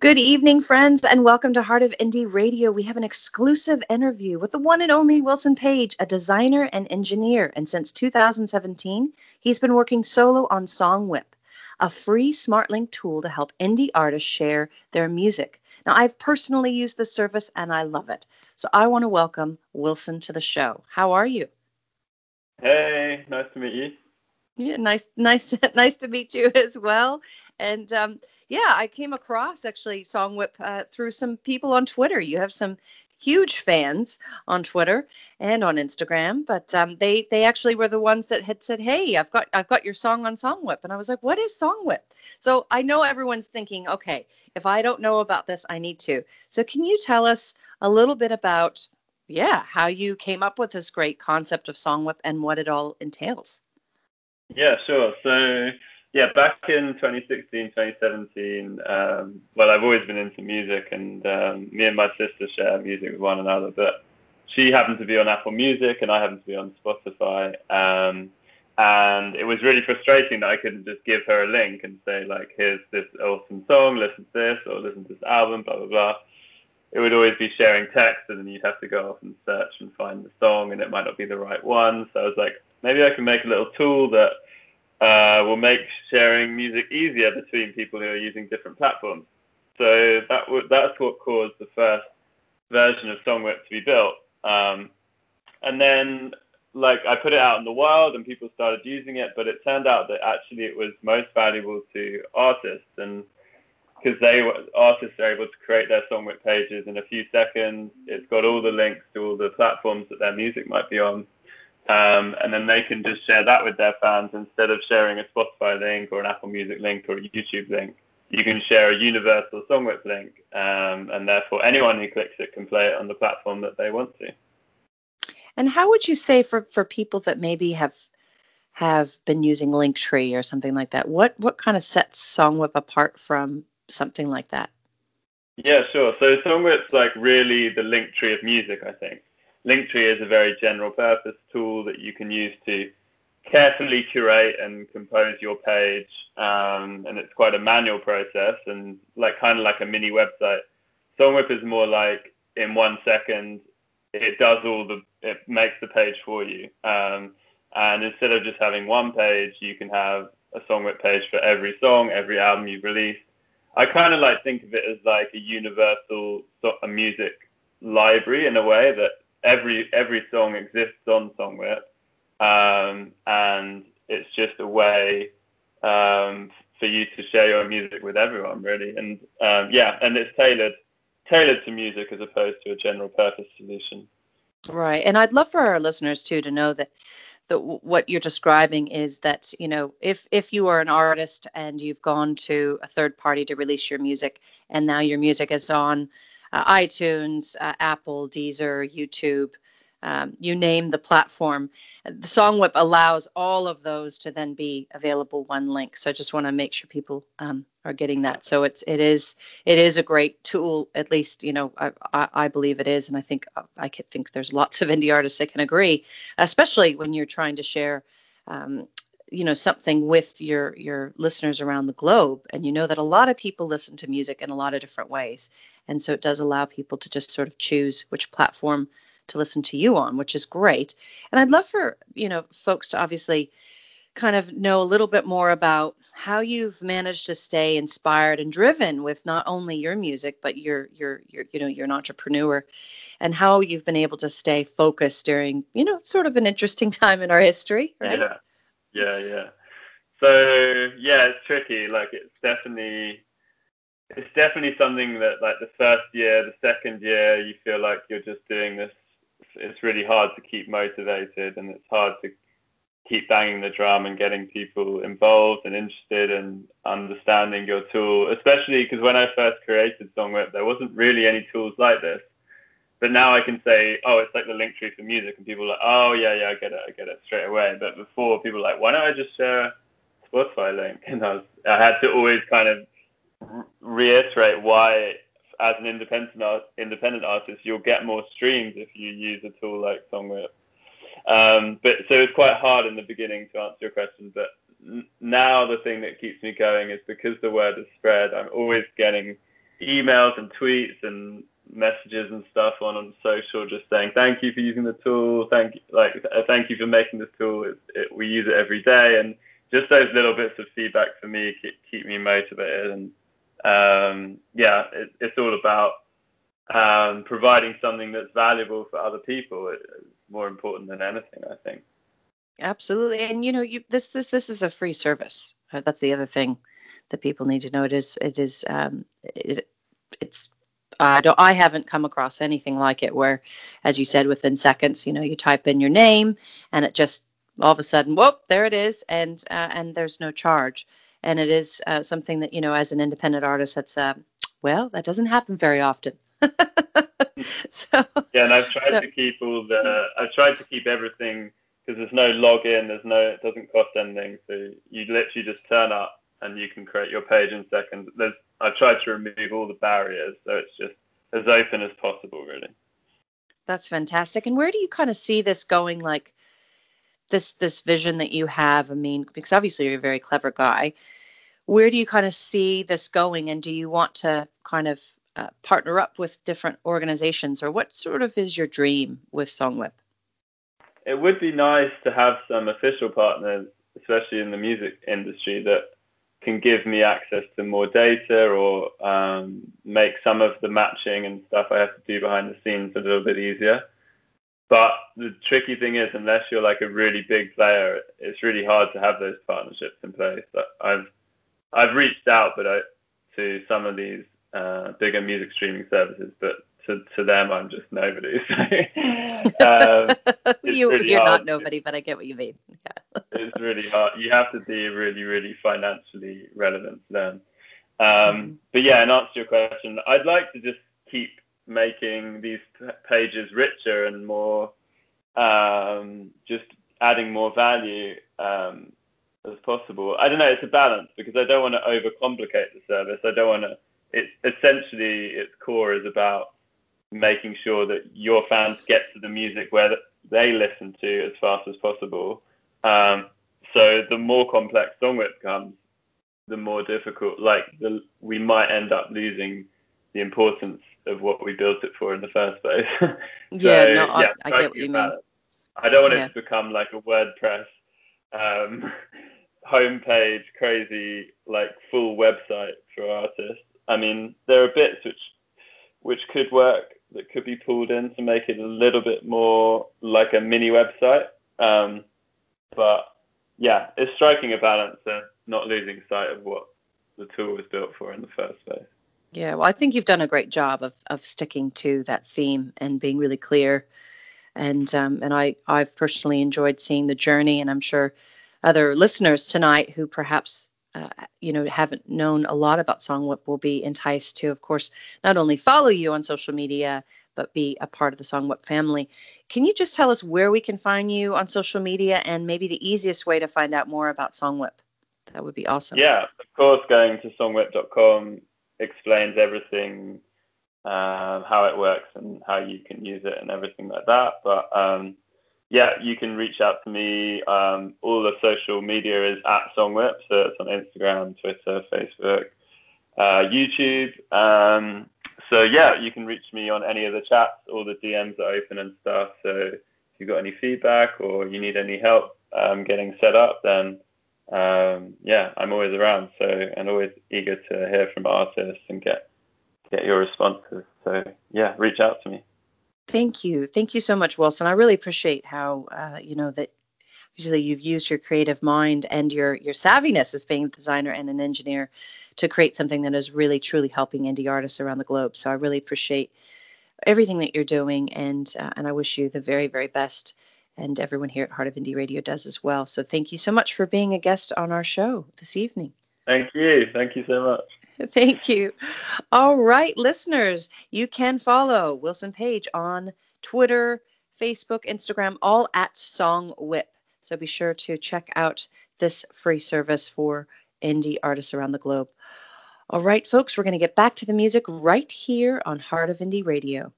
Good evening, friends, and welcome to Heart of Indie Radio. We have an exclusive interview with the one and only Wilson Page, a designer and engineer. And since 2017, he's been working solo on SongWhip, a free SmartLink tool to help indie artists share their music. Now, I've personally used this service and I love it. So I want to welcome Wilson to the show. How are you? Hey, nice to meet you. Yeah, nice, nice, nice to meet you as well. And um, yeah, I came across actually SongWhip uh, through some people on Twitter. You have some huge fans on Twitter and on Instagram, but um, they they actually were the ones that had said, "Hey, I've got I've got your song on SongWhip," and I was like, "What is SongWhip?" So I know everyone's thinking, "Okay, if I don't know about this, I need to." So can you tell us a little bit about, yeah, how you came up with this great concept of SongWhip and what it all entails? Yeah, sure. So yeah, back in 2016, 2017, um, well, I've always been into music, and um, me and my sister share music with one another. But she happened to be on Apple Music, and I happened to be on Spotify. Um, and it was really frustrating that I couldn't just give her a link and say, like, here's this awesome song, listen to this, or listen to this album, blah, blah, blah. It would always be sharing text, and then you'd have to go off and search and find the song, and it might not be the right one. So I was like, maybe I can make a little tool that uh, will make sharing music easier between people who are using different platforms. So that w- that's what caused the first version of SongWhip to be built. Um, and then, like, I put it out in the wild and people started using it, but it turned out that actually it was most valuable to artists and because they artists are able to create their SongWhip pages in a few seconds. It's got all the links to all the platforms that their music might be on. Um, and then they can just share that with their fans instead of sharing a Spotify link or an Apple Music link or a YouTube link. You can share a universal SongWhip link, um, and therefore anyone who clicks it can play it on the platform that they want to. And how would you say for for people that maybe have have been using Linktree or something like that, what what kind of sets SongWhip apart from something like that? Yeah, sure. So SongWhip's like really the Linktree of music, I think. Linktree is a very general purpose tool that you can use to carefully curate and compose your page. Um, and it's quite a manual process and like kind of like a mini website. SongWhip is more like in one second, it does all the, it makes the page for you. Um, and instead of just having one page, you can have a SongWhip page for every song, every album you've released. I kind of like think of it as like a universal a music library in a way that every every song exists on SongWhip, um, and it's just a way um, for you to share your music with everyone, really. And um, yeah, and it's tailored tailored to music as opposed to a general purpose solution. Right, and I'd love for our listeners too to know that that what you're describing is that you know if if you are an artist and you've gone to a third party to release your music and now your music is on iTunes, uh, Apple, Deezer, YouTube, um, you name the platform. The SongWhip allows all of those to then be available one link. So I just want to make sure people um, are getting that. So it's it is it is a great tool. At least you know I, I, I believe it is, and I think I could think there's lots of indie artists that can agree, especially when you're trying to share um, you know something with your your listeners around the globe. And you know that a lot of people listen to music in a lot of different ways. And so it does allow people to just sort of choose which platform to listen to you on which is great. And i'd love for you know folks to obviously kind of know a little bit more about how you've managed to stay inspired and driven with not only your music but your your your you know you're an entrepreneur and how you've been able to stay focused during you know sort of an interesting time in our history right? Yeah yeah, yeah. So yeah, it's tricky. Like it's definitely it's definitely something that like the first year, the second year, you feel like you're just doing this. It's really hard to keep motivated, and it's hard to keep banging the drum and getting people involved and interested and understanding your tool. Especially because when I first created SongWhip, there wasn't really any tools like this. But now I can say, oh, it's like the Linktree for music, and people are like, oh yeah, yeah, I get it, I get it straight away. But before, people were like, why don't I just share a Spotify link? And I was, I had to always kind of reiterate why, as an independent art, independent artist, you'll get more streams if you use a tool like SongWhip. Um, but so it's quite hard in the beginning to answer your question. But now the thing that keeps me going is because the word is spread. I'm always getting emails and tweets and messages and stuff on on social, just saying thank you for using the tool, thank you, like thank you for making this tool. It, it, we use it every day, and just those little bits of feedback for me keep, keep me motivated. And um, yeah, it, it's all about um, providing something that's valuable for other people. It's more important than anything, I think. Absolutely, and you know, you this this this is a free service. Uh, that's the other thing that people need to know. It is it is um, it, it's I don't I haven't come across anything like it where, as you said, within seconds, you know, you type in your name and it just all of a sudden, whoop, there it is, and uh, and there's no charge. And it is uh, something that you know, as an independent artist, that's uh, well, that doesn't happen very often. so yeah, and I've tried so, to keep all the I've tried to keep everything because there's no login, there's no it doesn't cost anything, so you literally just turn up and you can create your page in seconds. There's I've tried to remove all the barriers, so it's just as open as possible, really. That's fantastic. And where do you kind of see this going? Like this this vision that you have. I mean, because obviously you're a very clever guy. Where do you kind of see this going? And do you want to kind of uh, partner up with different organizations, or what sort of is your dream with SongWhip? It would be nice to have some official partners, especially in the music industry, that can give me access to more data or um, make some of the matching and stuff I have to do behind the scenes a little bit easier. But the tricky thing is, unless you're like a really big player, it's really hard to have those partnerships in place. I've I've reached out, but I, to some of these uh, bigger music streaming services, but to, to them, I'm just nobody. So, um, you, really you're not nobody, but I get what you mean. Yeah. it's really hard. You have to be really, really financially relevant to them. Um, mm-hmm. But yeah, in answer to your question, I'd like to just keep making these pages richer and more, um, just adding more value um, as possible. I don't know. It's a balance because I don't want to overcomplicate the service. I don't want to. It's essentially its core is about making sure that your fans get to the music where they listen to as fast as possible. Um, so the more complex song it becomes, the more difficult. Like the, we might end up losing the importance of what we built it for in the first place. so, yeah, no, I, yeah, I get what you mean. I don't want yeah. it to become like a WordPress um, homepage, crazy like full website for artists. I mean, there are bits which which could work that could be pulled in to make it a little bit more like a mini website. Um, but yeah, it's striking a balance and not losing sight of what the tool was built for in the first place. Yeah, well, I think you've done a great job of of sticking to that theme and being really clear. And um, and I I've personally enjoyed seeing the journey, and I'm sure other listeners tonight who perhaps uh, you know haven't known a lot about Songwhip will be enticed to, of course, not only follow you on social media but be a part of the Songwhip family. Can you just tell us where we can find you on social media and maybe the easiest way to find out more about Songwhip? That would be awesome. Yeah, of course, going to songwhip.com explains everything, um, how it works and how you can use it and everything like that. But um, yeah, you can reach out to me. Um, all the social media is at Songwhip, so it's on Instagram, Twitter, Facebook, uh, YouTube. Um, so yeah, you can reach me on any of the chats. All the DMs are open and stuff. So if you've got any feedback or you need any help um, getting set up, then um, yeah, I'm always around. So and always eager to hear from artists and get get your responses. So yeah, reach out to me. Thank you. Thank you so much, Wilson. I really appreciate how, uh, you know, that usually you've used your creative mind and your your savviness as being a designer and an engineer to create something that is really truly helping indie artists around the globe. So I really appreciate everything that you're doing, and uh, and I wish you the very very best. And everyone here at Heart of Indie Radio does as well. So thank you so much for being a guest on our show this evening. Thank you. Thank you so much. Thank you. All right, listeners, you can follow Wilson Page on Twitter, Facebook, Instagram, all at Song Whip. So be sure to check out this free service for indie artists around the globe. All right, folks, we're going to get back to the music right here on Heart of Indie Radio.